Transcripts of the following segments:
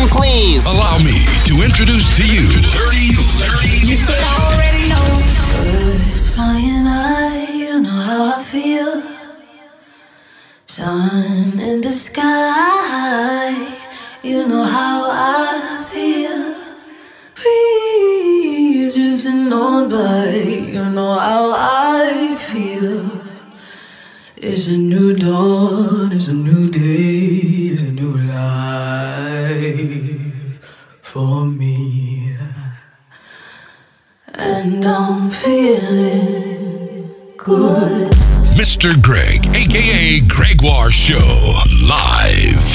Attention, please. Allow me to introduce to you Dirty Larry. You should already know. Birds flying high, you know how I feel. Sun in the sky, you know how I feel. Breeze drifting on by, you know how I feel. It's a new dawn, it's a new day, for me. And I'm feeling good. Mr. Greg, aka Gregoire Show, live.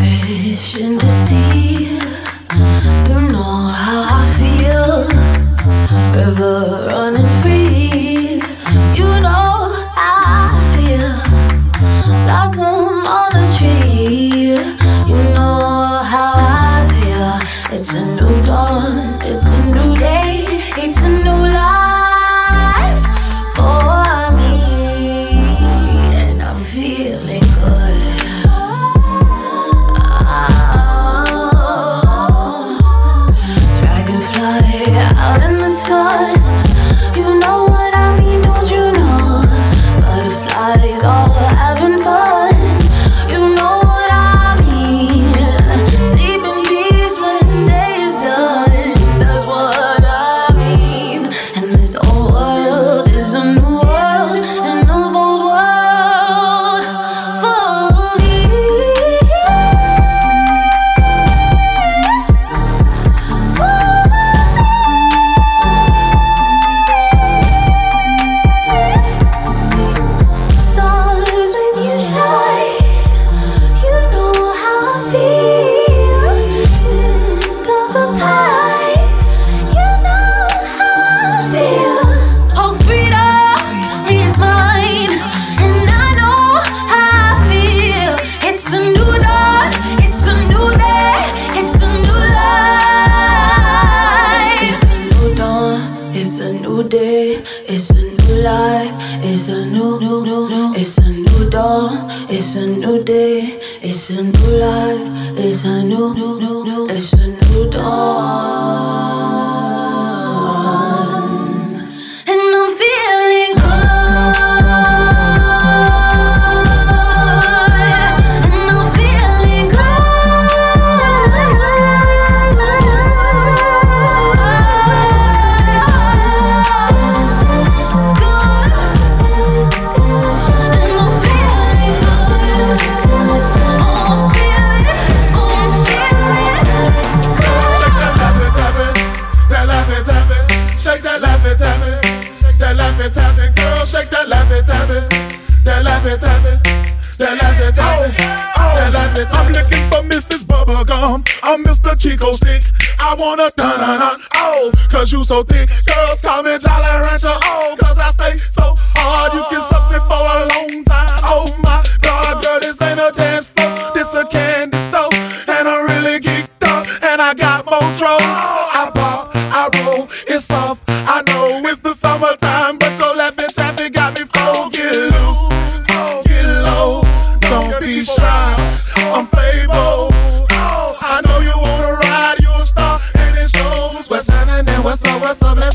Fish in the sea, you know how I feel. River running free, a new dawn,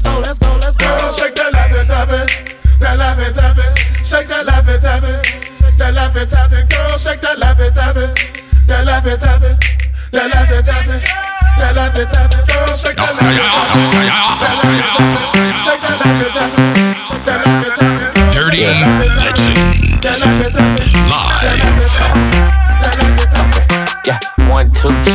go, let's go. Let's go. Shake that life it. Tell it. That life it. Tell it up Tell it. Girl, shake that Laffy Taffy, that laughing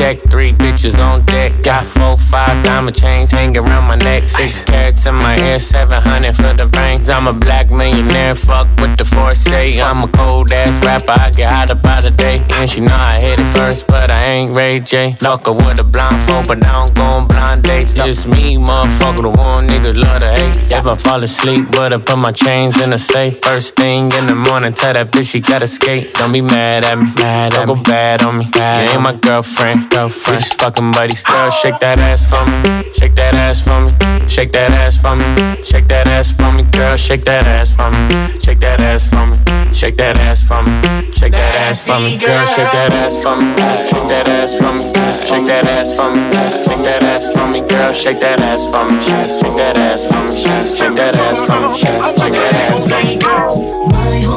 check, three bitches on deck. Got four, five diamond chains hanging around my neck. Six carats in my ear, seven hundred for the rings. I'm a black millionaire, fuck with the foresight. I'm a cold ass rapper, I get hot about a day. And she know I hit it first, but I ain't Ray J. Fuck her with a blindfold, but I don't go on blind dates. Just me, motherfucker, the one nigga love to hate. If I fall asleep, but I put my chains in the safe. First thing in the morning, tell that bitch she gotta skate. Don't be mad at me, mad don't go bad on me. You ain't my girlfriend, girlfriend. Just fucking buddies. Girl, shake that ass for me. Shake that ass for me. Shake that ass for me. Shake that ass for me. Girl, shake that ass for me. Shake that ass for me. Shake that ass for me. Shake that ass for me. Girl, shake that ass for me. Shake that ass for me. Shake that ass for me. Shake that ass for me. Girl, shake that ass for me. Shake that ass for me. Shake that ass for me. Shake that ass for me.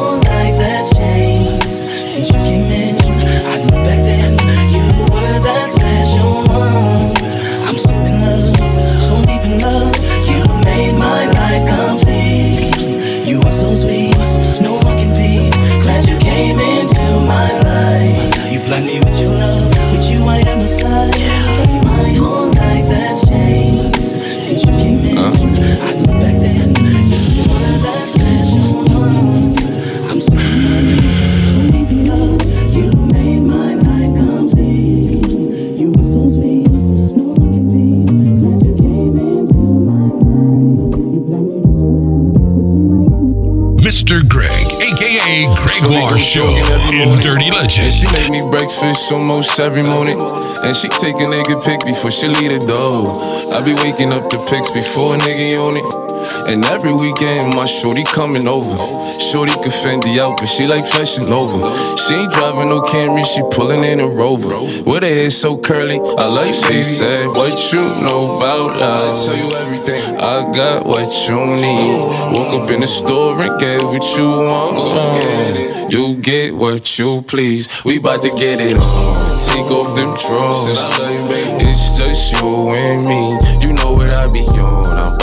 Aka Gregoire Show in Dirty And she make me breakfast almost every morning. And she take a nigga pic before she leave the door. I be waking up the pics before a nigga on it. And every weekend, my shorty coming over. Shorty can Fendi out, but she like fashion over. She ain't driving no Camry, she pulling in a Rover. With her hair so curly, I like she said, What you know about love? I tell you everything. I got what you need. Woke up in the store and get what you want. You get what you please. We bout to get it on. Take off them drawers. It's just you and me. You know what I be on. I'm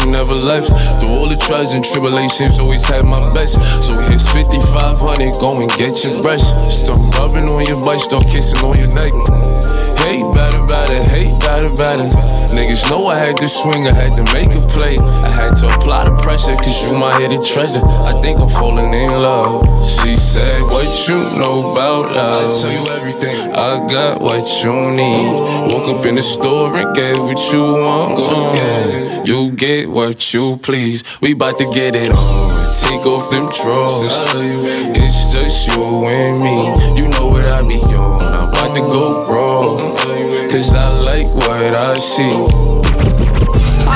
never left. Through all the trials and tribulations, always had my best. So here's 5500, go and get your brush. Start rubbing on your butt, start kissing on your neck. Hate bad about it, hate bad about it. Niggas know I had to swing, I had to make a play. I had to apply the pressure, cause you my hidden treasure. I think I'm falling in love. She said, What you know about love? I tell you everything. I got what you need. Woke up in the store and get what you want. Yeah. You get what you please. We bout to get it on. Take off them drawers. It's just you and me. You know what I be on. I'm about to go raw. Cause I like what I see.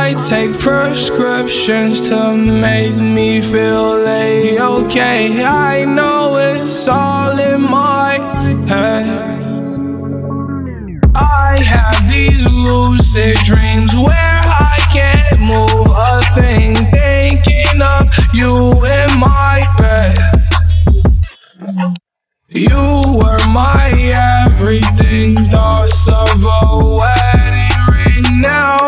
I take prescriptions to make me feel a-okay. I know it's all in my head. I have these lucid dreams where I can't move a thing, thinking of you in my bed. You were my everything, thoughts of a wedding ring. Now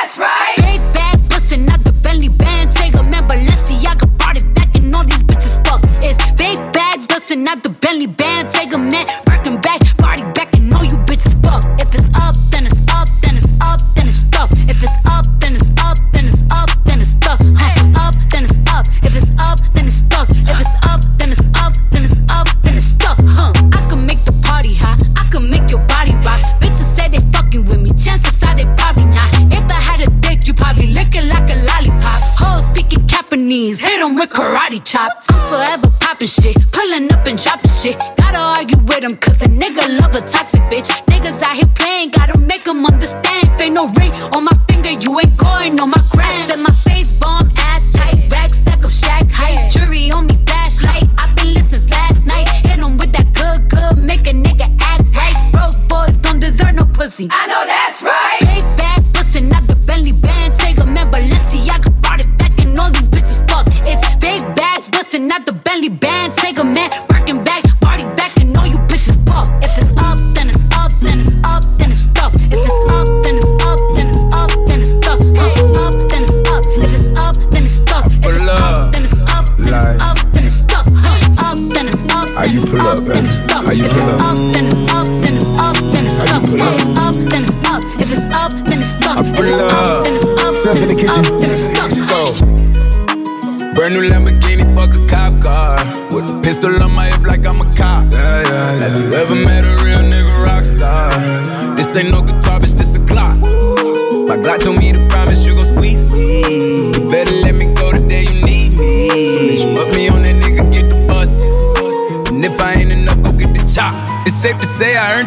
chops. Forever popping shit, pulling up and dropping shit. Ain't no guitar,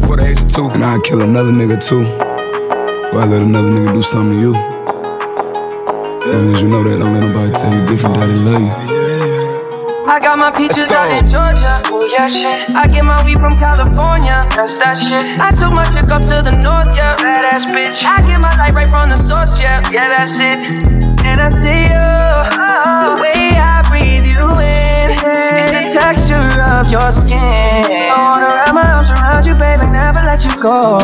before the age of two. And I'd kill another nigga too. Before I let another nigga do something to you. As long as you know that, don't let nobody tell you different that they love you. I got my peaches out in Georgia. Oh yeah, shit. I get my weed from California. That's that shit. I took my chick up to the north, yeah. Badass bitch. I get my light right from the source, yeah. Yeah, that's it. And I see you. The way I breathe texture of your skin. I wanna wrap my arms around you, baby, never let you go.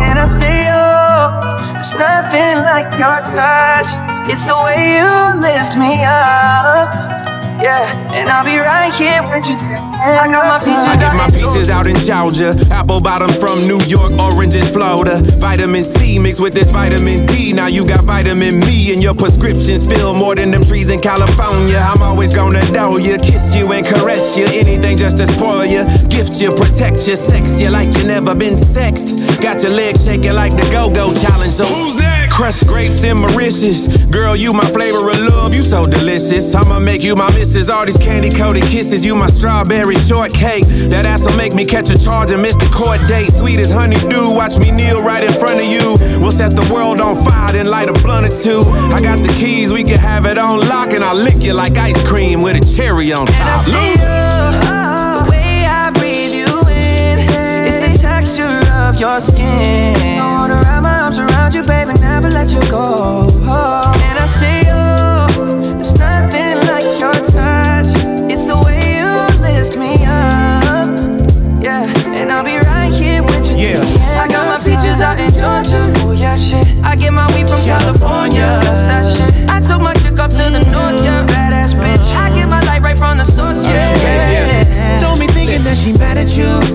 And I see you. There's nothing like your touch. It's the way you lift me up. Yeah, and I'll be right here with you till I got my peaches I get out my in peaches out in Georgia, apple bottom from New York, orange oranges Florida. Vitamin C mixed with this vitamin D. Now you got vitamin me, and your prescriptions fill more than them trees in California. I'm always gonna know you, kiss you and caress you, anything just to spoil you, gift you, protect you, sex you like you never been sexed. Got your legs shaking like the Go-Go Challenge. So who's next? Crushed grapes and Mauritius, girl, you my flavor of love. You so delicious. I'ma make you my missus. All these candy coated kisses, you my strawberry shortcake. That ass'll make me catch a charge and miss the court date. Sweet as honeydew, watch me kneel right in front of you. We'll set the world on fire, then light a blunt or two. I got the keys, we can have it on lock, and I'll lick you like ice cream with a cherry on top.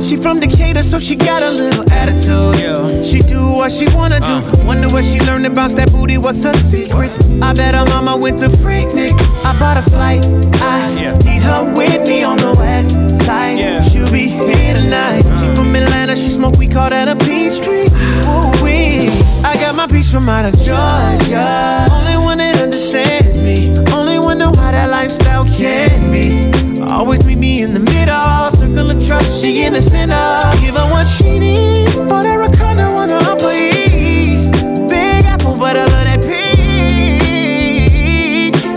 She from Decatur, so she got a little attitude. She do what she wanna do. Uh. Wonder what she learned bounce that booty. What's her secret? I bet her mama went to Freaknik. I bought a flight. I need her with me on the west side. She'll be here tonight. She uh. from Atlanta. She smoke. We call that a peach tree. Ooh wee. I got my peach from out of Georgia. Only one that understands me. Only one know how that lifestyle can be. Always meet me in the middle, circle of trust, she in the center. Give her what she need, bought her a condo on the Upper East. Big apple, but I love that peach.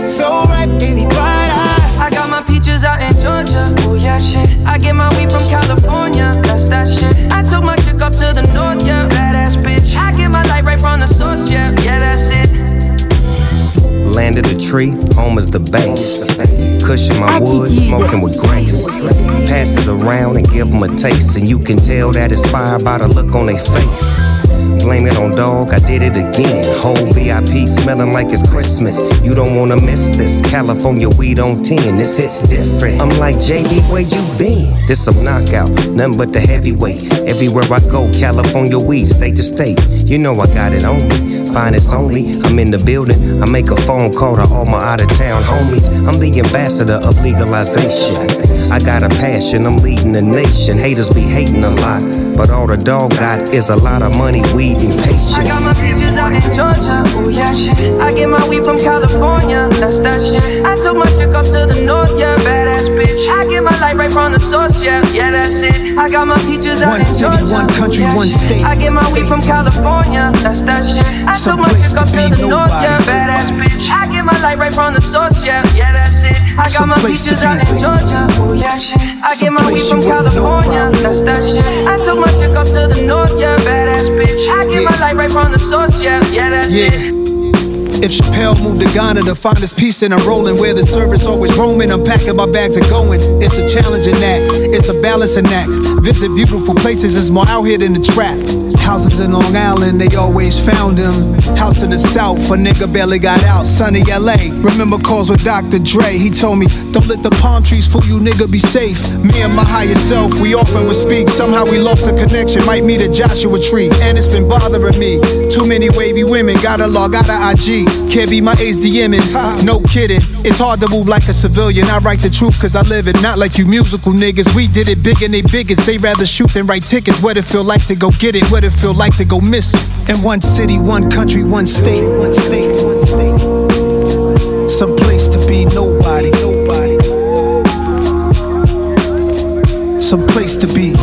So ripe, baby, bright eye. I got my peaches out in Georgia. Oh yeah, shit. I get my weed from California. That's that shit. I took my chick up to the north, yeah. Badass bitch. I get my light right from the source, yeah. Yeah, that's it. Land of the tree, home is the base. Cushion my wood, smoking with grace. Pass it around and give them a taste, and you can tell that it's fire by the look on their face. Blame it on dog, I did it again. Whole VIP smelling like it's Christmas. You don't wanna miss this. California weed on 10, this hits different. I'm like, JD, where you been? This a knockout, nothing but the heavyweight. Everywhere I go, California weed, state to state. You know I got it on me finest only. I'm in the building, I make a phone call to all my out of town homies. I'm the ambassador of legalization. I got a passion, I'm leading the nation. Haters be hating a lot, but all the dog got is a lot of money, weed, and patience. I got my peaches out in Georgia, oh yeah shit. I get my weed from California, that's that shit. I took my chick up to the north, yeah, badass bitch. I get my light right from the source, yeah, yeah that's it. I got my peaches out One in city, Georgia, one country, oh, yeah, one shit. state. I get my weed from California, that's that shit. I took my Someplace chick up to to be the north, yeah, badass bitch. I get my light right from the source, yeah, yeah that's it. I got my to peaches be. out in Georgia, oh yeah shit. I get my weed Someplace from you wouldn't know California, that's that shit. I took my chick up to the north, yeah, badass bitch. I get my light right from the source, yeah, yeah that's Yeah. it. If Chappelle moved to Ghana to find his peace and I'm rolling where the service always roaming, I'm packing my bags and going. It's a challenging act, it's a balancing act. Visit beautiful places, it's more out here than the trap. Houses in Long Island, they always found him. House in the South, a nigga barely got out. Sunny LA, remember calls with Dr. Dre. He told me, don't let the palm trees fool you, nigga, be safe. Me and my higher self, we often would speak. Somehow we lost the connection, might meet a Joshua tree. And it's been bothering me. Too many wavy women, gotta log out of IG. Can't be my age no kidding. It's hard to move like a civilian. I write the truth cause I live it, not like you musical niggas. We did it big and they biggest. They rather shoot than write tickets. What it feel like to go get it, what it feel like to go miss it. In one city, one country, one state. Some place to be nobody. Some place to be.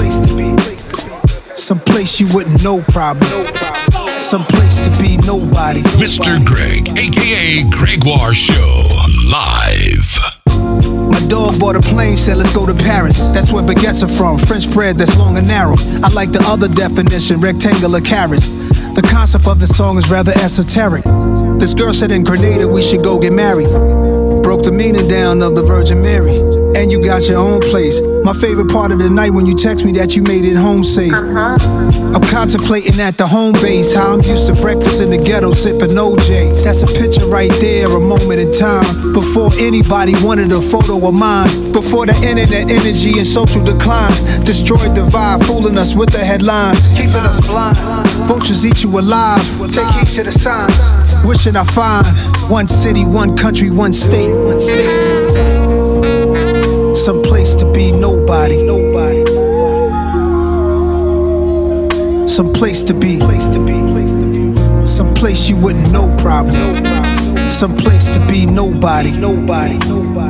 Some place you wouldn't know probably. Some place to be nobody. Mr. Greg, aka Gregoire Show, live. Dog bought a plane, said let's go to Paris. That's where baguettes are from. French bread that's long and narrow. I like the other definition, rectangular carrots. The concept of the song is rather esoteric. This girl said in Grenada we should go get married. Broke the meaning down of the Virgin Mary. And you got your own place. My favorite part of the night when you text me that you made it home safe. Uh-huh. I'm contemplating at the home base how I'm used to breakfast in the ghetto sipping OJ. That's a picture right there, a moment in time. Before anybody wanted a photo of mine. Before the internet energy and social decline destroyed the vibe, fooling us with the headlines. Keeping us blind. Vultures eat you alive. Take heed to the signs. Wishing I find one city, one country, one state. Place to be nobody. Some place to be. Some place you wouldn't know probably. Some place to be nobody. nobody.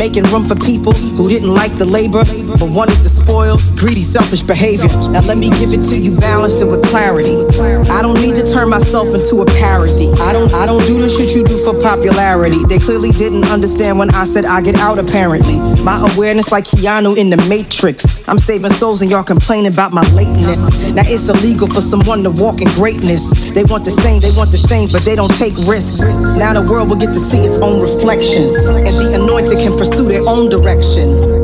Making room for people who didn't like the labor but wanted the spoils, greedy, selfish behavior. Now let me give it to you balanced and with clarity. I don't need to turn myself into a parody. I don't I don't do the shit you do for popularity. They clearly didn't understand when I said I get out apparently. My awareness like Keanu in the Matrix. I'm saving souls and y'all complaining about my lateness. Now it's illegal for someone to walk in greatness. They want the same, they want the same, but they don't take risks. Now the world will get to see its own reflection. And the anointed can pursue their own direction.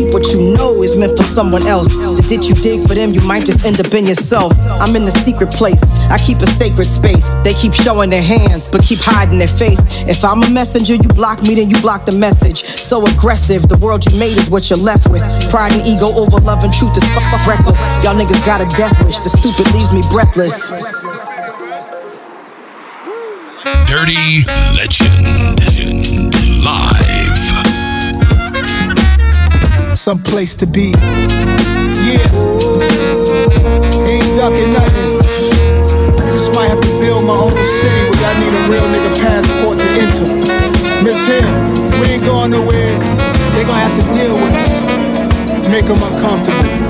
keep what you know is meant for someone else. The ditch you dig for them, you might just end up in yourself. I'm in the secret place, I keep a sacred space. They keep showing their hands, but keep hiding their face. If I'm a messenger, you block me, then you block the message. So aggressive, the world you made is what you're left with. Pride and ego over love and truth is fuck, fuck reckless. Y'all niggas got a death wish, the stupid leaves me breathless. Dirty Legend. Live some place to be. Yeah, ain't ducking nothing. I just might have to build my own city where I need a real nigga passport to enter. Miss him. we ain't going nowhere. They gonna have to deal with us. Make them uncomfortable.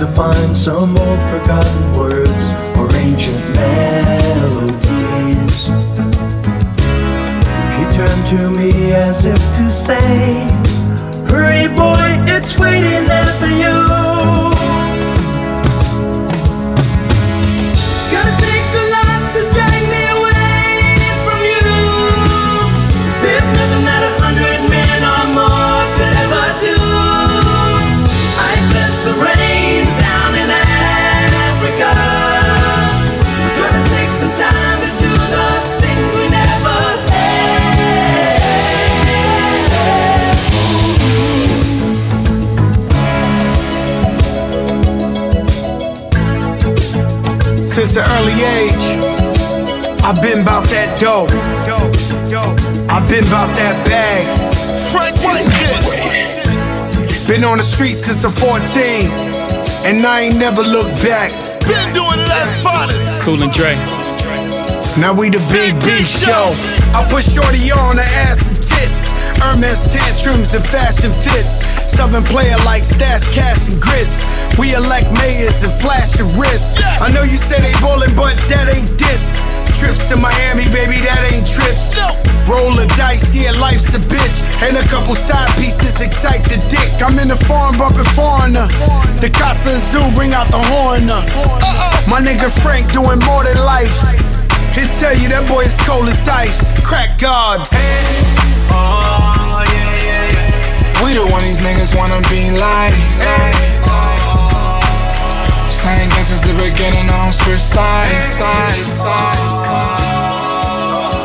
to find some old forgotten words or ancient melodies. He turned to me as if to say, Hurry, boy, it's waiting there for you. Since an early age, I've been about that dough. I've been about that bag. Been on the streets since I'm 14, and I ain't never looked back. Been doing it at finest. Cool and Dre. Now we the big, big show. I put shorty on the ass and tits. Hermes tantrums and fashion fits. Southern player like stash cash and grits. We elect mayors and flash the wrist. I know you say they ballin', but that ain't this. Trips to Miami, baby, that ain't trips. Roll the dice, yeah, life's a bitch. And a couple side pieces excite the dick. I'm in the farm bumping foreigner. The Casa Zoo bring out the horn. Uh, my nigga Frank doing more than life. He'll tell you that boy is cold as ice. Crack gods. Uh-huh. We the one these niggas wanna be like. Same guess since the beginning, don't switch sides.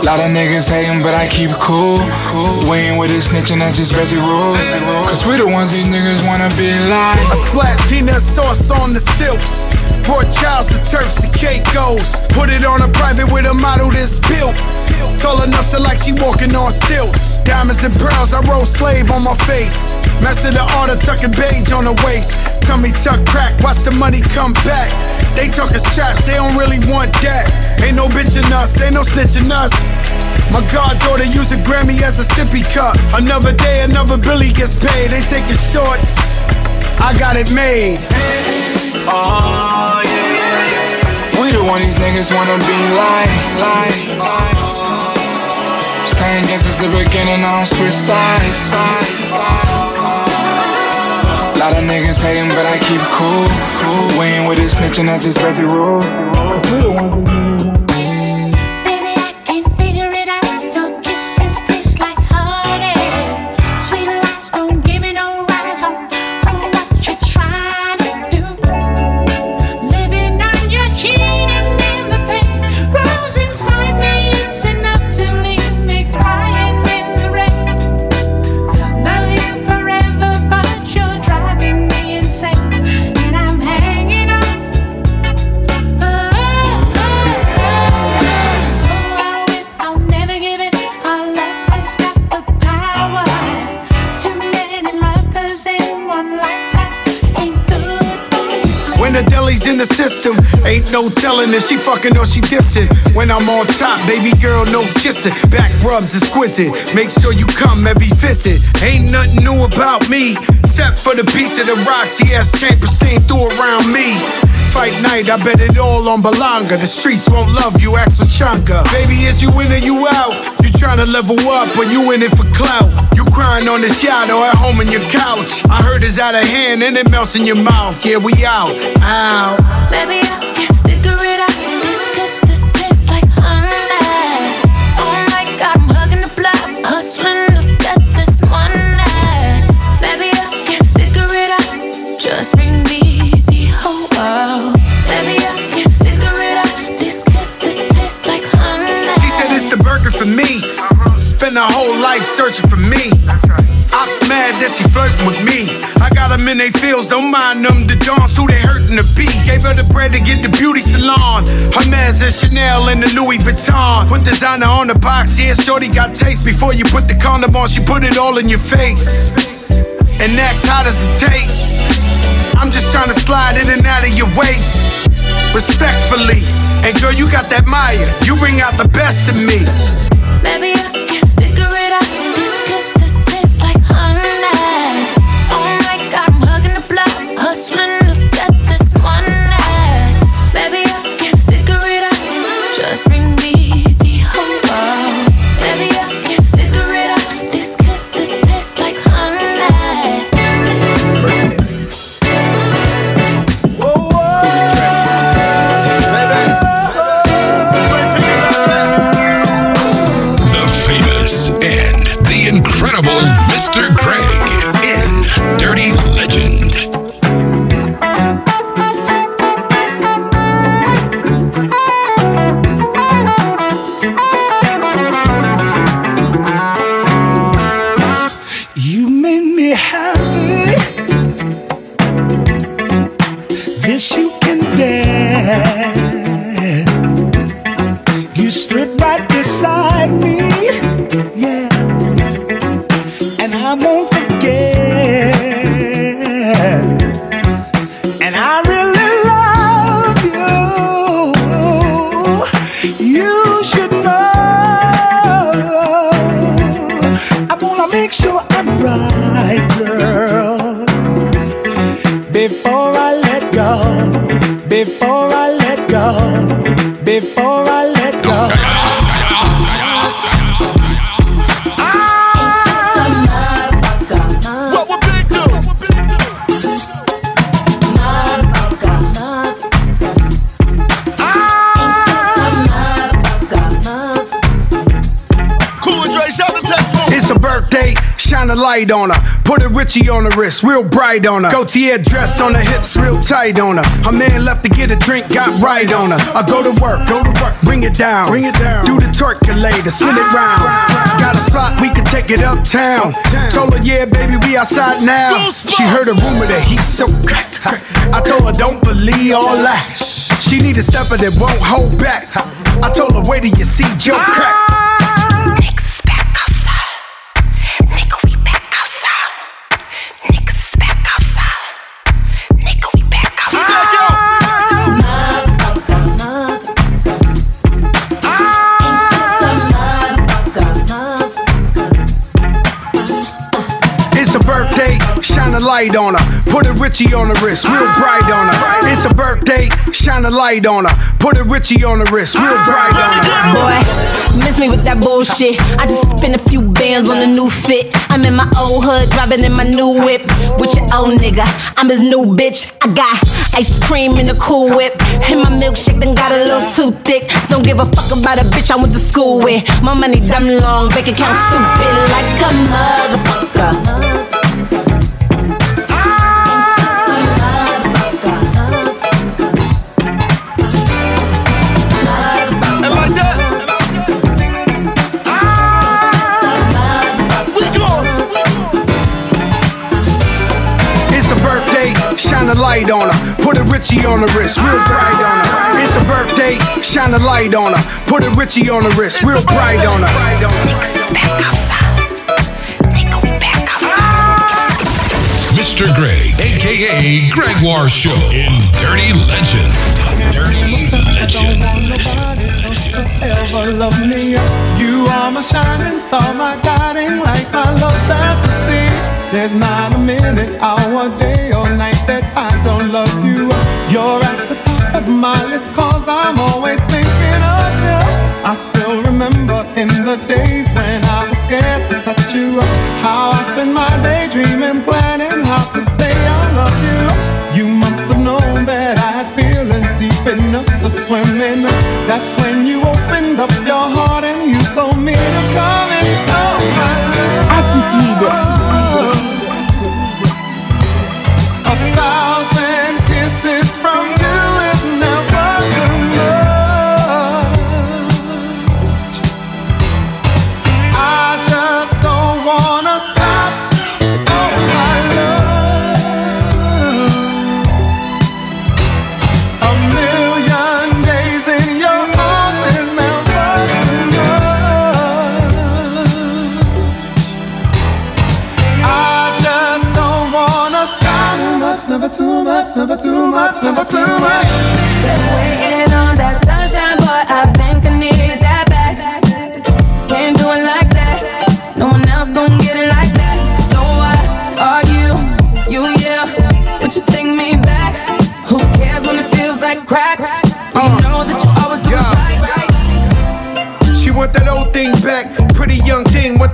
Lot of niggas hating, but I keep cool. We ain't with this snitching, that's just basic rules. Cause we the ones these niggas wanna be like. I splash peanut sauce on the silks. Brought Charles to Turks and Caicos. Put it on a private with a model that's built. Tall enough to like she walking on stilts. Diamonds and pearls, I roll slave on my face. Master the art of tucking beige on the waist. Tummy tuck crack, watch the money come back. They talking straps, they don't really want that. Ain't no bitching us, ain't no snitching us. My goddaughter use a Grammy as a sippy cup. Another day, another Billy gets paid. They taking shorts. I got it made. Oh, yeah. We the one these niggas wanna be like, like, like. Same guess since the beginning, I don't switch sides. Lot of niggas hating, but I keep cool. We ain't with this snitching, that's just basic rules. We the ones in the system, ain't no telling if she fucking or she dissing. When I'm on top, baby girl, no kissing. Back rubs exquisite. Make sure you come every visit. Ain't nothing new about me, except for the piece of the rock TS Chamberlain through around me. Fight night, I bet it all on Balanga. The streets won't love you, ask for Chanka. Baby, is you in or you out? You tryna level up, or you in it for clout? Crying on this yacht or at home on your couch? I heard it's out of hand and it melts in your mouth. Yeah, we out. Out. Baby, I can figure it out. These kisses taste like honey. Oh my God, I'm hugging the block, hustling to get this money. Baby, I can figure it out. Just bring me the whole world. Baby, I can figure it out. These kisses taste like honey. She said it's the burger for me. spent her whole life searching for me. Ops mad that she flirting with me. I got them in they fields, don't mind them. The dawns who they hurting to be. Gave her the bread to get the beauty salon. Her man's is Chanel and the Louis Vuitton. Put designer on the box, yeah, shorty got taste. Before you put the condom on, she put it all in your face. And next, how does it taste? I'm just trying to slide in and out of your waist. Respectfully. And girl, you got that Maya. You bring out the best in me. Maybe light on her. Put a Richie on the wrist, real bright on her. Gaultier dress on the hips, real tight on her. Her man left to get a drink, got right on her. I go to work, go to work, bring it down, bring it down. Do the twerkulator, spin it round. Ah. Got a spot, we can take it uptown. Told her, yeah, baby, we outside now. She heard a rumor that he's so crack. I told her, don't believe all that. She need a stepper that won't hold back. I told her, wait till you see Joe crack. Ah. Light on her. Put a Richie on the wrist, real bright on her. It's a birthday, shine a light on her. Put a Richie on the wrist, real bright on her. Boy, miss me with that bullshit. I just spent a few bands on a new fit. I'm in my old hood, driving in my new whip. With your old nigga, I'm his new bitch. I got ice cream in the cool whip. And my milkshake done got a little too thick. Don't give a fuck about a bitch I went to school with. My money dumb long, bank account stupid like a motherfucker. Light on her. Put a Richie on the wrist, real bright on her. It's a birthday, shine a light on her. Put a Richie on the wrist, real bright on her. Mr. Greg, aka Gregoire Show in Dirty Legend. Dirty Legend. ever love me. You are my shining star, my guiding light, my love fantasy. There's not a minute, hour, day, or night that I don't love you. You're at the top of my list, cause I'm always thinking of you. I still remember in the days when I was scared to touch you. How I spent my day dreaming, planning how to say I love you. You must have known that I had feelings deep enough to swim in. That's when you opened up your heart and you told me to come and know my never too much, never too much. Been waiting on that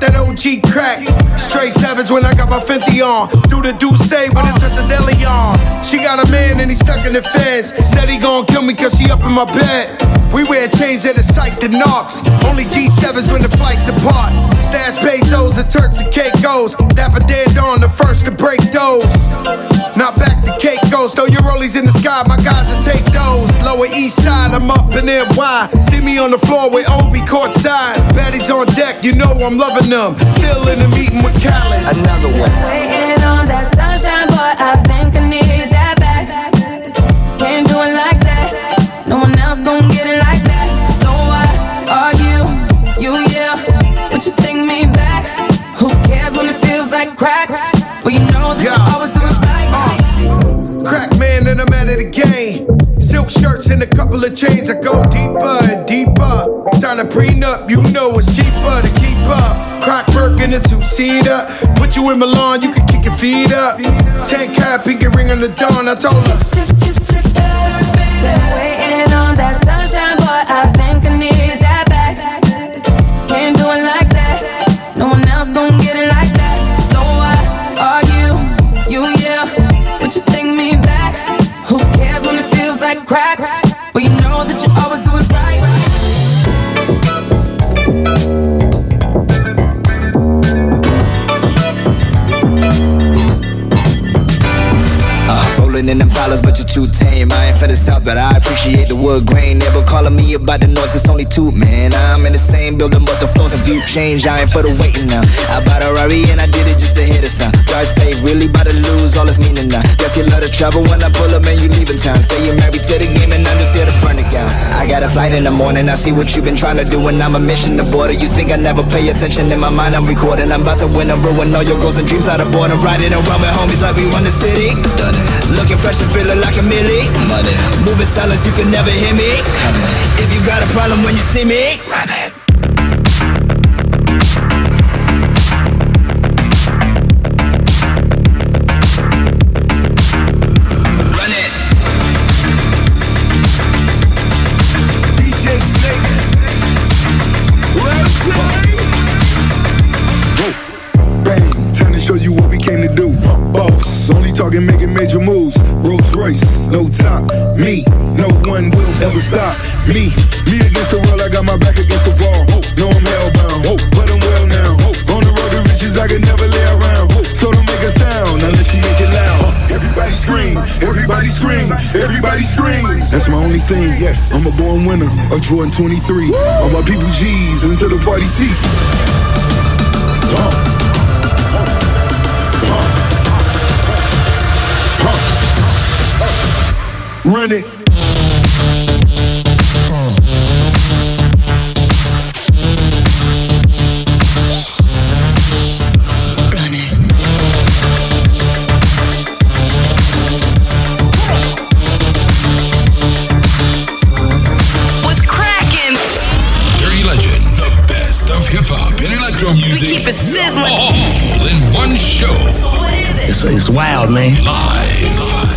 that OG crack. Straight savage when I got my Fenty on. Do the do say when it touch a deli on. She got a man and he stuck in the feds. Said he gon' kill me cause she up in my bed. We wear chains that are psyched to knocks. Only G7s when the flights apart. Stash pesos and Turks and Caicos. Dapper dead on the first to break those. Not back to Caicos, throw your rollies in the sky, my guys will take those. Lower east side, I'm up in NY. See me on the floor with Obi courtside. Baddies on deck, you know I'm loving them. Still in the meeting with Khaled. Another one. Waiting on that sunshine, but I think I need that back. Can't do it like that. No one else gon' get it like that. So why are you, you, yeah? Would you take me back? Who cares when it feels like crack? Well, you know that you always do it right. Uh, crack man and I'm out of the game. Silk shirts and a couple of chains. I go deeper and deeper. Sign a prenup, you know it's cheaper to keep up. Crack work in a two seater. Put you in Milan, you can kick your feet up. Ten cap, pinky ring on the dawn. I told her. Waiting on that sunshine, dollars, but you're too tame. I ain't from the south, but I appreciate the wood grain. Never calling me about the noise, it's only two, man. I'm in the same building, but the floors and view change. I ain't for the waiting now. I bought a Rari and I did it just to hit a sound. Drive safe, really about to lose all its meaning now. Guess you love the trouble when I pull up and you leaving town. Say you're married to the game and I'm just here to burn it down. I got a flight in the morning, I see what you've been trying to do, and I'm a mission to border. You think I never pay attention in my mind, I'm recording. I'm about to win and ruin all your goals and dreams out of boredom. Riding around with homies like we run the city. Done it. Looking fresh and feeling like a millie. Money. Moving silence, you can never hear me. If you got a problem when you see me, run it. Me, me against the world, I got my back against the wall. No, I'm hellbound, but I'm well now. On the road to riches, I can never lay around. So don't make a sound unless you make it loud. Everybody scream, everybody scream, everybody scream. That's my only thing. Yes, I'm a born winner, a Jordan 23. All my people G's until the party cease. Run it. It's, it's wild, man. Hablas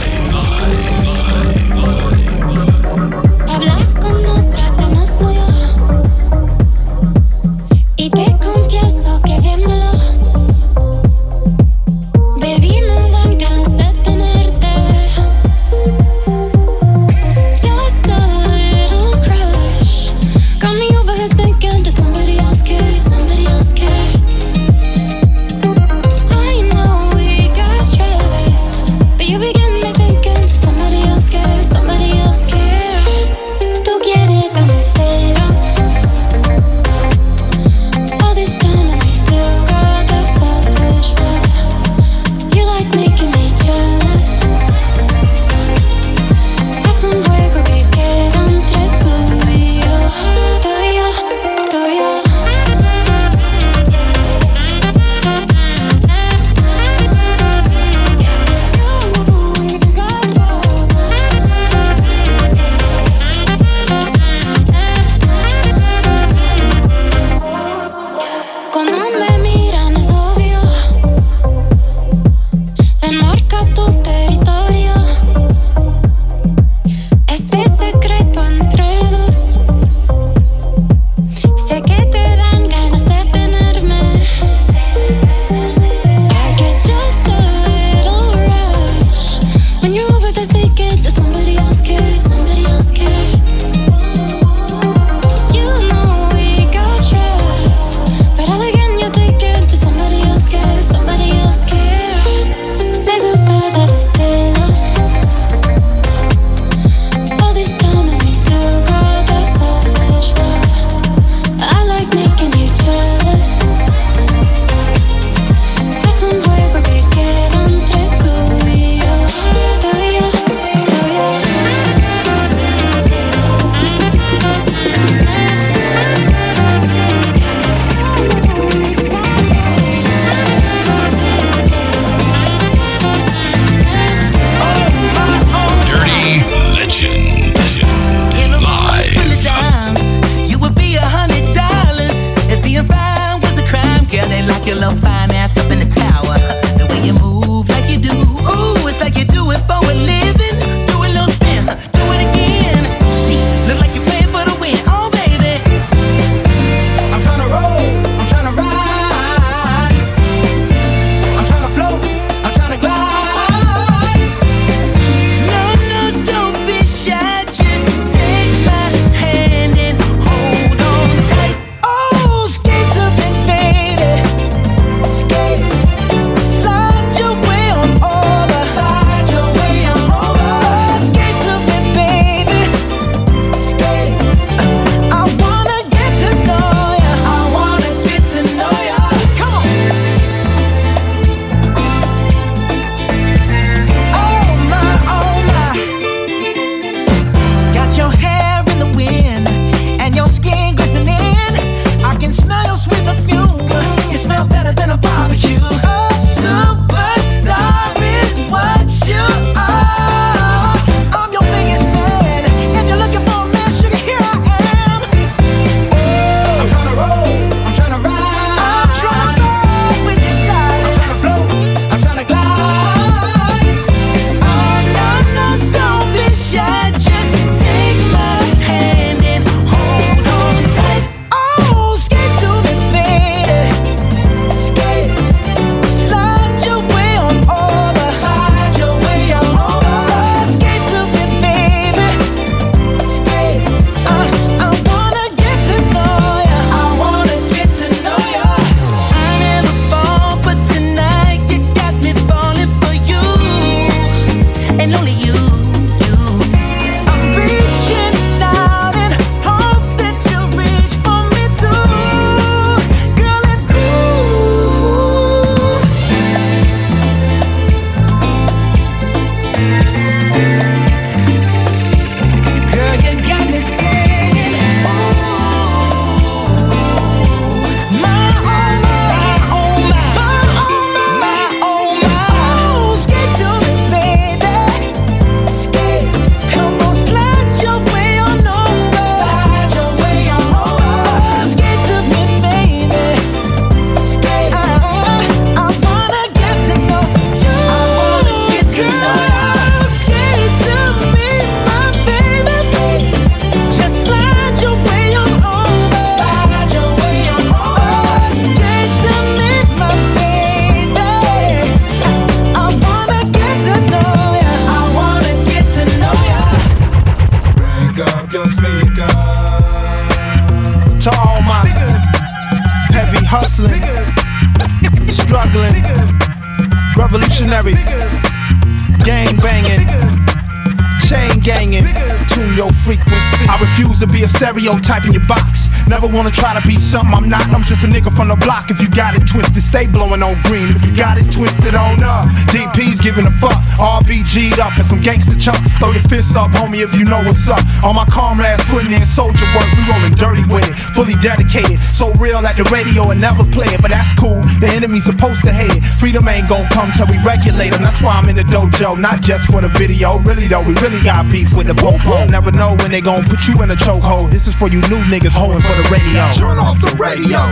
something I'm not. I'm just a nigga from the block. If you got it twisted, stay blowing on green. If you got it twisted on up, DP's giving a fuck. RBG'd up and some gangster chunks. Throw your fists up, homie, if you know what's up. All my comrades putting in soldier work. We rolling dirty with it, fully dedicated. So real at the radio and never play it, but that's cool. The enemy's supposed to hate it. Freedom ain't gon' come till we regulate them. That's why I'm in the dojo, not just for the video. Really though, we really got beef with the popo. Never know when they gon' put you in a chokehold. This is for you new niggas holding for the radio. Turn off the radio.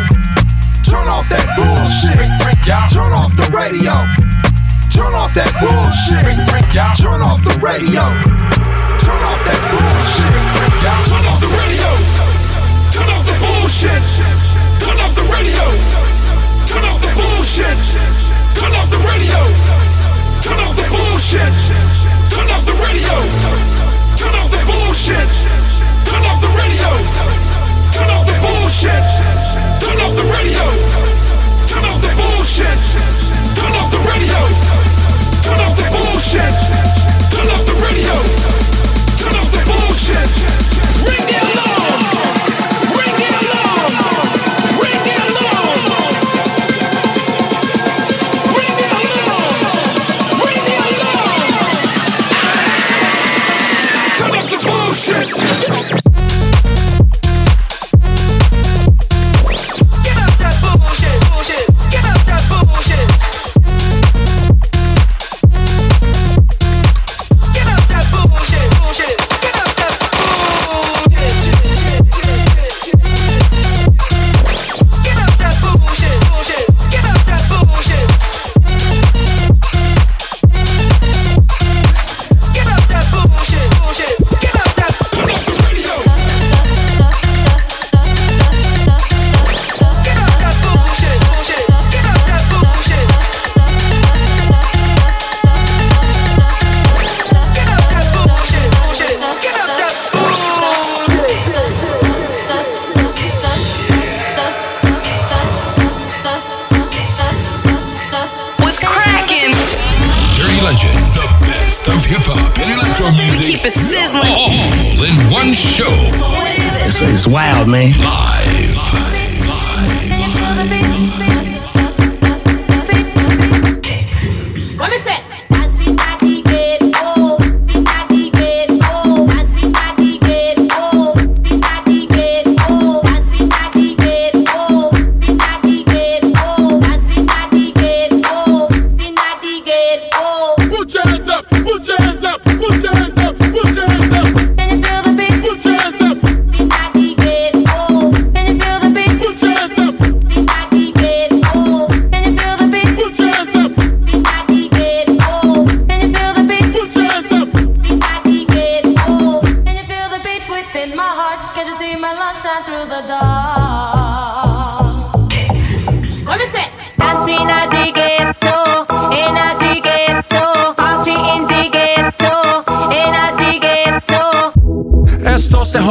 Turn off that bullshit. Turn off the radio. Turn off that bullshit. Turn off the radio. Turn off that bullshit. Turn off the radio. Turn off the bullshit. Turn off the radio. Turn off the bullshit. Turn off the radio. Turn off the bullshit. Turn off the radio. Turn off the bullshit. Turn off the radio. Turn off the bullshit. Turn off the radio. Turn off the bullshit. Turn off the radio. Turn off the bullshit. Turn off the radio. Turn off the bullshit. Ring the alarm. Ring the alarm. Ring the alarm. Ring the alarm. Turn the bullshit. Legend. The best of hip hop and electro music. Keep it sizzling. All in one show. It's, it's wild, man. Live. What me say?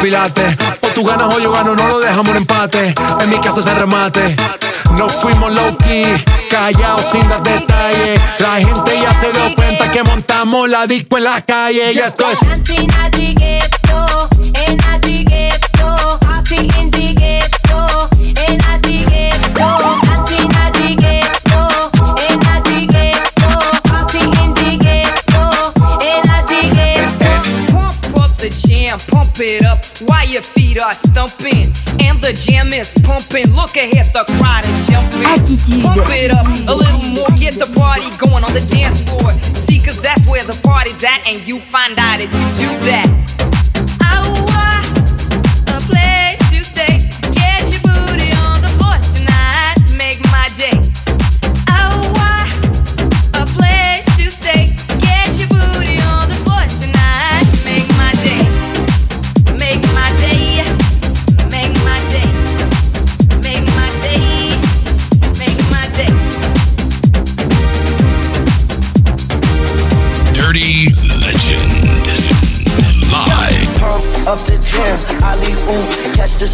Pilates, o tú ganas o yo gano, no lo dejamos en empate, en mi casa se remate. No fuimos low key, callados sin dar detalles. La gente ya se dio cuenta que montamos la disco en la calle. Y esto es are stumping. And the jam is pumping. Look ahead, the crowd is jumping. Attitude. Pump it up a little more, get the party going on the dance floor. See, cause that's where the party's at, and you find out if you do that.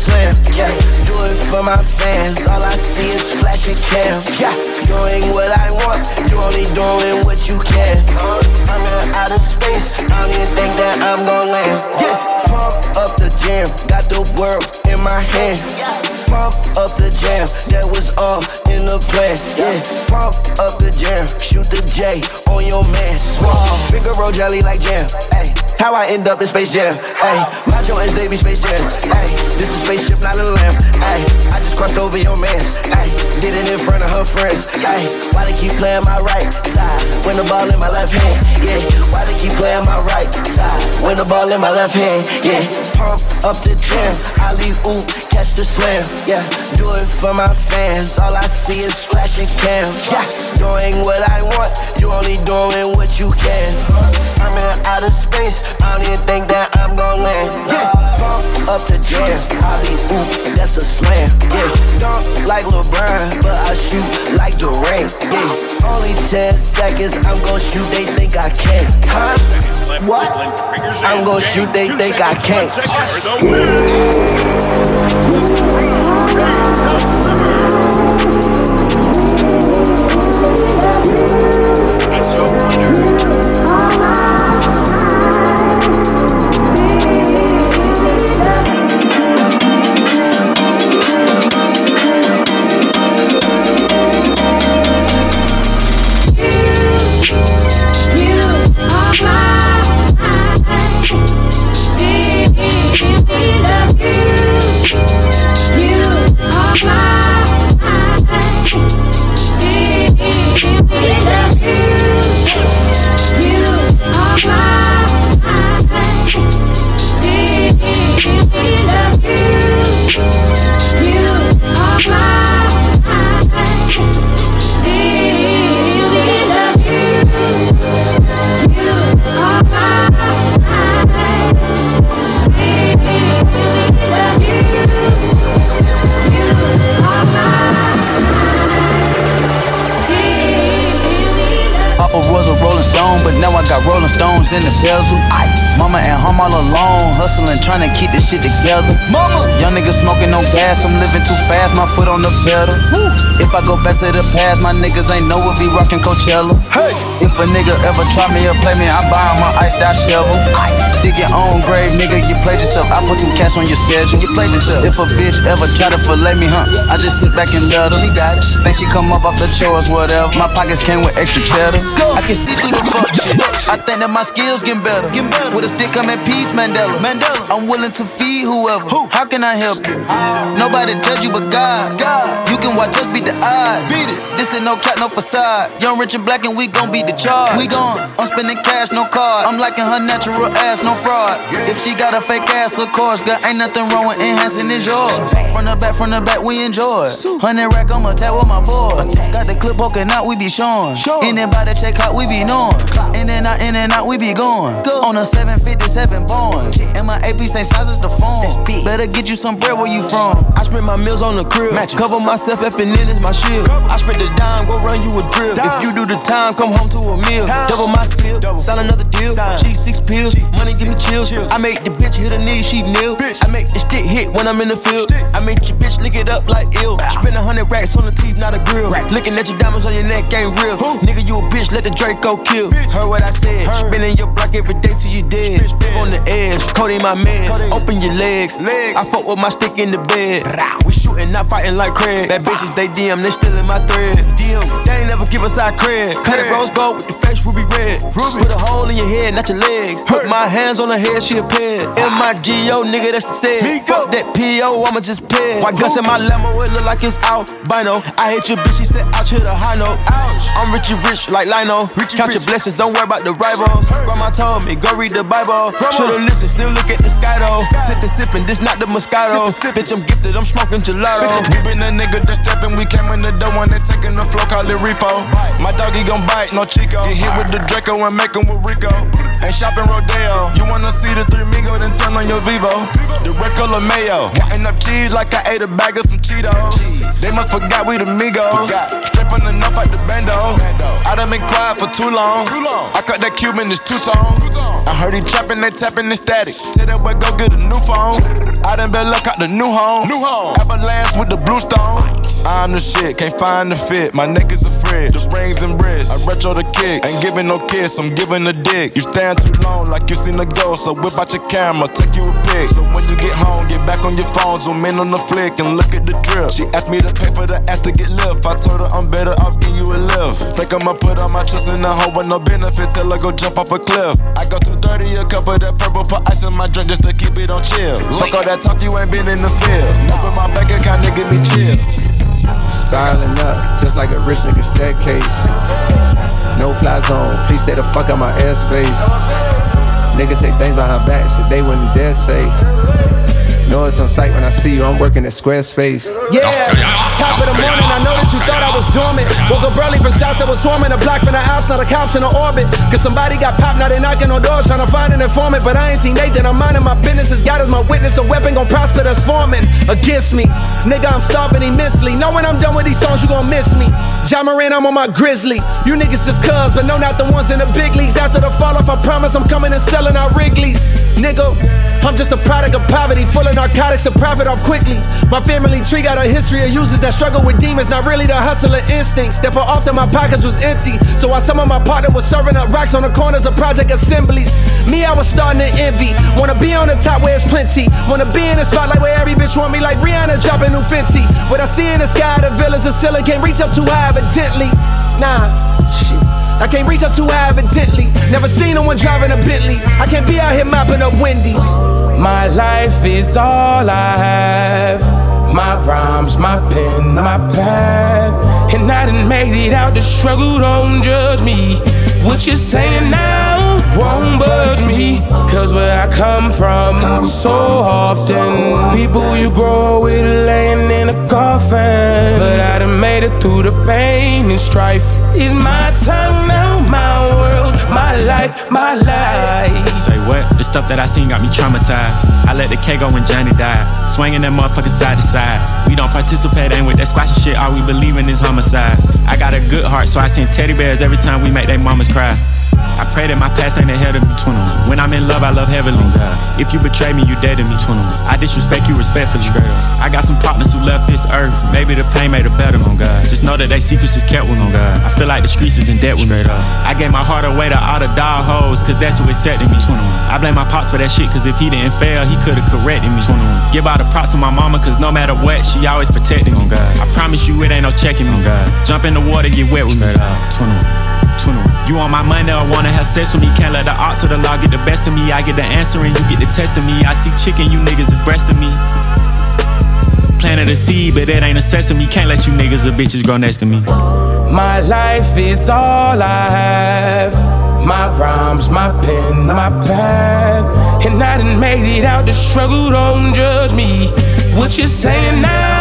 Slam, yeah. Do it for my fans, all I see is flashing cam, yeah. Doing what I want, you only doing what you can. Uh, I'm in outer space, I don't even think that I'm gon' land, yeah. Jam, got the world in my hand. Pump up the jam, that was all in the plan, yeah. Pump up the jam, shoot the J on your man, swall. Finger roll jelly like jam, ayy. How I end up in Space Jam, ayy. My joints, they be Space Jam, ayy. This is spaceship, not a lamb, ayy. I just crossed over your mans, ayy. Did it in front of her friends, ayy. Why they keep playing my right side when the ball in my left hand, yeah. Why they keep playing my right side when the ball in my left hand, yeah. Up the jam, Ali ooh, catch the slam, yeah. Do it for my fans, all I see is flashing cam, yeah. Doing what I want, you only doing what you can. I'm in outer space, I don't even think that I'm gon' land, yeah. Up the jam, Ali ooh, that's a slam, yeah. Dunk like LeBron, but I shoot like Durant, yeah. Only 10 seconds, I'm gon' shoot, they think I can, huh? What? I'm gon' shoot, they think I can't. You Thank you. Jewels in the bezel. Mama at home all alone, hustling, trying to keep this shit together. Mama, young nigga smoking no gas, I'm living too fast, my foot on the pedal. If I go back to the past, my niggas ain't know we'll be rocking Coachella. Hey. If a nigga ever try me or play me, I buy him my iced out shovel. Dig your own grave, nigga, you played yourself. I put some cash on your schedule. You played yourself. If a bitch ever try to fillet me, huh? I just sit back and let her. She got it. Think she come up off the chores, whatever. My pockets came with extra cheddar. I can see through the fuck shit. I think that my skills getting better. With a stick, I'm at peace, Mandela. Mandela. I'm willing to feed whoever. Who? How can I help you? Nobody judge you but God. God. You can watch us beat the odds. Beat it. This ain't no cat, no facade. Young, rich, and black, and we gon' beat the charge. We gon' I'm spending cash, no card. I'm liking her natural ass, no fraud. If she got a fake ass, of course, girl, ain't nothing wrong with enhancing it's yours. From the back, from the back, we enjoy. Hundred rack, I'ma tap with my boy. Got the clip poking out, we be showing. In and by the check out, we be knowing. In and out, in and out, we be going. On a 757 Boeing. And my AP same size as the phone. Better get you some bread where you from. I spend my meals on the crib. Cover myself, effing in is my shield. I spend the dime, go run you a drill. If you do the time, come home to a meal. Double my seal, sign another deal. Cheese six pills, money give me chills. I make the bitch hit her knees, she kneel. I make the stick hit when I'm in the field. I make your bitch lick it up like ill. Spend a hundred racks on the teeth, not a grill. Looking at your diamonds on your neck ain't real. Nigga, you a bitch, let the Draco kill. Heard what I said. Spinning your block every day till you dead. Live on the edge, Cody my man. Open your legs. I fuck with my stick in the bed. We shooting, not fighting like Craig. Bad bitches, they DM, they stealing my thread. DM, they ain't never give us that cred. Cut it rose gold with the face ruby red. Put a hole in your head, not your legs. Put my hands on her head, she a ped. M-I-G-O, nigga, that's the said. Fuck that P.O., I'ma just ped. Why guns in my limo, it look like it's albino. I hate your bitch, she said, ouch, hit a high note. Ouch. I'm rich and rich like Lino. Count your blessings, don't worry about the rivals. Grandma told me, go read the Bible. Should've listened, still look at the sky though. Sippin', sippin', this not the Moscato. Bitch, I'm gifted, I'm smoking gelato. We been a nigga that steppin', we came in the door when they taking the flow, call it repo. My doggy gon' bite, no Chico. Get hit with the Draco and make him with Rico. Ain't shopping Rodeo. You wanna see the three Migo, then turn on your Vivo. The red color mayo. Counting up cheese like I ate a bag of some Cheetos. They must forgot we the Migos. Straight from the north out the bando. I done been quiet for too long. I cut that Cuban, it's two tone. I heard he trapping, they tapping the static. Tell that boy go get a new phone. I done been luck out the new home. New home. Avalanche with the blue stone. I'm the shit, can't find the fit. My neck is a fridge, the rings and wrists. I retro the kick, ain't giving no kiss, I'm giving a dick. You stand too long like you seen a ghost, so whip out your camera, take you a pic. So when you get home, get back on your phone, zoom in on the flick and look at the drip. She asked me to pay for the ass to get lift. I told her I'm better off giving you a lift. Think I'ma put all my trust in a hoe with no benefit till I go jump off a cliff. I go 230 a cup of that purple, put ice in my drink just to keep it on chill. Fuck all that talk, you ain't been in the field. Open my bank account, nigga, me chill. Spiraling up, just like a rich nigga staircase. No fly zone, please stay the fuck out my airspace. Niggas say things behind her back, shit they wouldn't dare say. Know it's on sight when I see you, I'm working at Squarespace. Yeah, top of the morning, I know that you thought I was dormant. Woke up early from shots that was swarming a block from the Alps, now the cops in the orbit. Cause somebody got popped, now they knocking on doors trying to find an informant. But I ain't seen Nathan, I'm minding my business. As God is my witness, the weapon gon' prosper that's forming against me. Nigga, I'm starving immensely. Know when I'm done with these songs, you gon' miss me. Ja Morant, I'm on my grizzly. You niggas just cuz, but no, not the ones in the big leagues. After the fall off, I promise I'm coming and selling out Wrigley's. Nigga, I'm just a product of poverty, full of to profit off quickly. My family tree got a history of users that struggle with demons, not really the hustler instincts. Therefore, often my pockets was empty. So while some of my partner was serving up rocks on the corners of project assemblies, me, I was starting to envy. Wanna be on the top where it's plenty. Wanna be in the spotlight where every bitch want me like Rihanna dropping new Fenty. What I see in the sky, the villas of ceiling can't reach up too high, evidently. Nah, shit. I can't reach up too high, evidently. Never seen no one driving a Bentley. I can't be out here mopping up Wendy's. My life is all I have. My rhymes, my pen, my pad. And I done made it out the struggle, don't judge me. What you're saying now won't budge me. Cause where I come from, so often, people you grow with laying in a coffin. But I done made it through the pain and strife. Is my time now, my world, my life, my life. Say what? The stuff that I seen got me traumatized. I let the K go when Johnny died. Swinging that motherfucker side to side. We don't participate, ain't with that squashy shit. All we believe in is homicides. I got a good heart, so I send teddy bears every time we make they mamas cry. I pray that my past ain't ahead of me. 21. When I'm in love, I love heavily. If you betray me, you dead to me. 21. I disrespect you respectfully. Straight up. I got some partners who left this earth. Maybe the pain made it better. Oh God. Just know that they secrets is kept with. Oh God. I feel like the streets is in debt with me. Up. I gave my heart away to all the dog hoes, cause that's who accepted me. 21. I blame my pops for that shit, cause if he didn't fail, he could've corrected me. 21. Give all the props to my mama, cause no matter what, she always protected me. Oh God. I promise you it ain't no checking me. Oh God. Jump in the water, get wet with me. 21. 21. You on my money or wanna have sex with me? Can't let the odds of the law get the best of me. I get the answer and you get the test of me. I see chicken, you niggas is breasting me. Planted a seed, but it ain't a sesame. Can't let you niggas or bitches grow next to me. My life is all I have. My rhymes, my pen, my pad. And I done made it out the struggle, don't judge me. What you saying now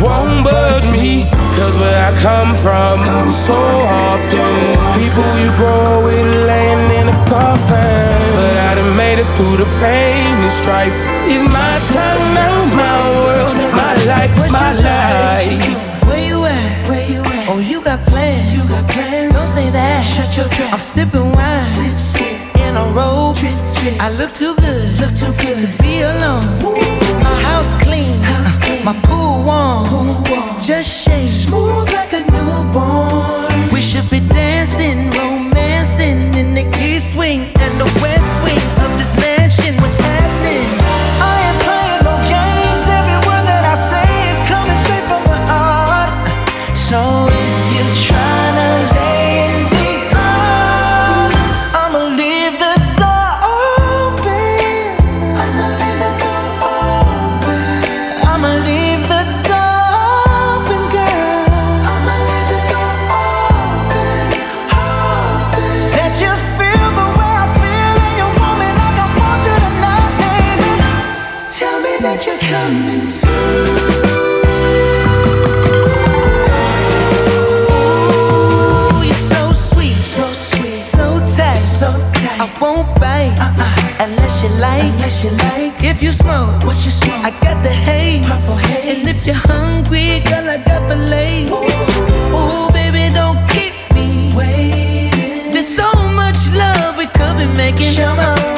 won't budge me. Cause where I come from, so often, people you grow with laying in a coffin. But I done made it through the pain and strife. It's my time now, my world, my life, my life. Where you at? Where you at? Oh, you got plans. You got plans. Don't say that. Shut your trap. I'm sipping wine. Sip, sip. In a robe. I look too good. Look too good to be alone. My house clean. My pool warm. Pool warm. Just shake. Smooth like a newborn. We should be dancing, romancing in the east wing unless you like. If you smoke, what you smoke? I got the haze, purple haze. And if you're hungry, girl, I got fillets. Ooh, baby, don't keep me waiting. There's so much love we could be making. I'm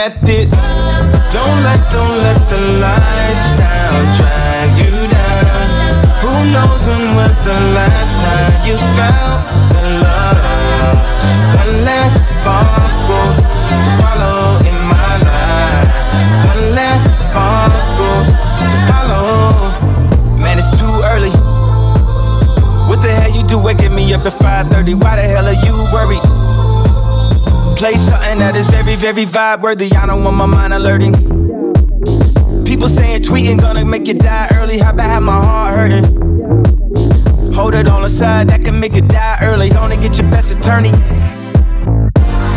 methods. Don't let, don't let the lifestyle drag you down. Who knows when was the last time you felt the love? One last sparkle to follow in my life. One last sparkle to follow. Man, it's too early. What the hell you do waking me up at 5:30? Why the hell are you worried? Play something that is very, very vibe worthy. I don't want my mind alerting. People saying tweeting gonna make you die early. How about have my heart hurting? Hold it on the side, that can make you die early. Gonna get your best attorney.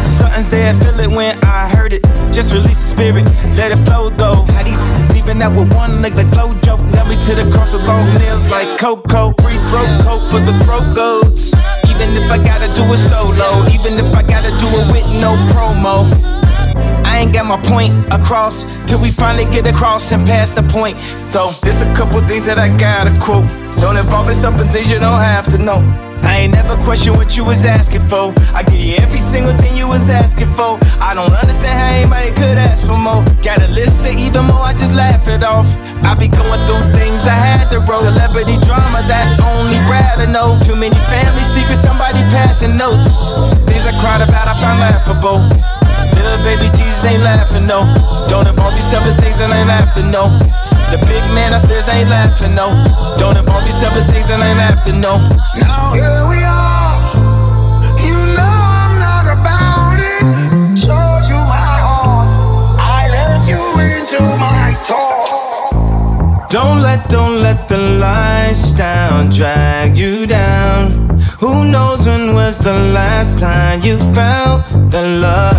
Something's there, feel it when I heard it. Just release the spirit, let it flow though. How do you leaving out with one leg like Flojo? Nail me to the cross with long nails like Coco. Free throat coat for the throat goats. Even if I gotta do it solo, even if I gotta do it with no promo. I ain't got my point across till we finally get across and pass the point. So, there's a couple things that I gotta quote. Don't involve yourself in things you don't have to know. I ain't never question what you was asking for. I give you every single thing you was asking for. I don't understand how anybody could ask for more. Got a list of even more, I just laugh it off. I be going through things I had to roll. Celebrity drama that only Brad to know. Too many family secrets, somebody passing notes. Things I cried about, I found laughable. Little baby Jesus ain't laughing, no. Don't involve yourself in things that ain't to know. The big man upstairs ain't laughing, no. Don't involve yourself in things that ain't have to know. Now here we are. You know I'm not about it. Showed you my heart. I let you into my thoughts. Don't let, don't let the lifestyle drag you down. Who knows when was the last time you felt the love?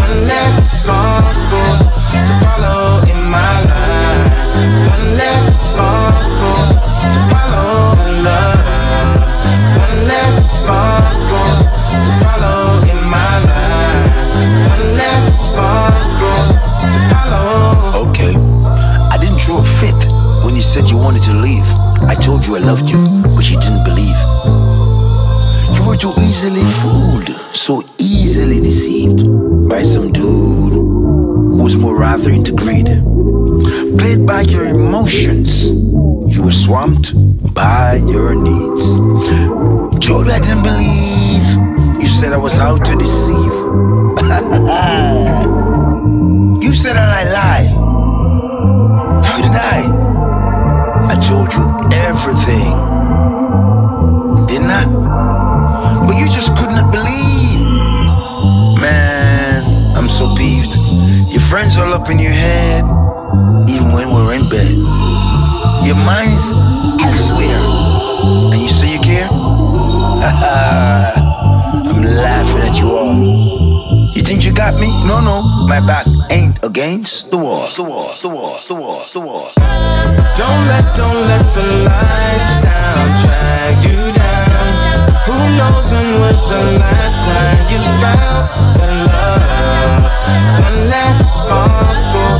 One last sparkle said you wanted to leave. I told you I loved you, but you didn't believe. You were too easily fooled, so easily deceived by some dude who was more rather into greed. Played by your emotions, you were swamped by your needs. Told you I didn't believe. You said I was out to deceive. Got me? No, no. My back ain't against the wall. The wall, the wall, the wall, the wall. Don't let, don't let the lifestyle drag you down. Who knows when was the last time you felt the love? One last sparkle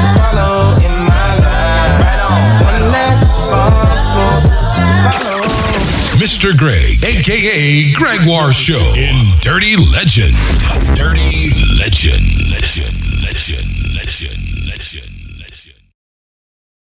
to follow in my life. One last sparkle to follow. Mr. Greg, aka Gregoire Show in Dirty Legend. Dirty Legend. Legend.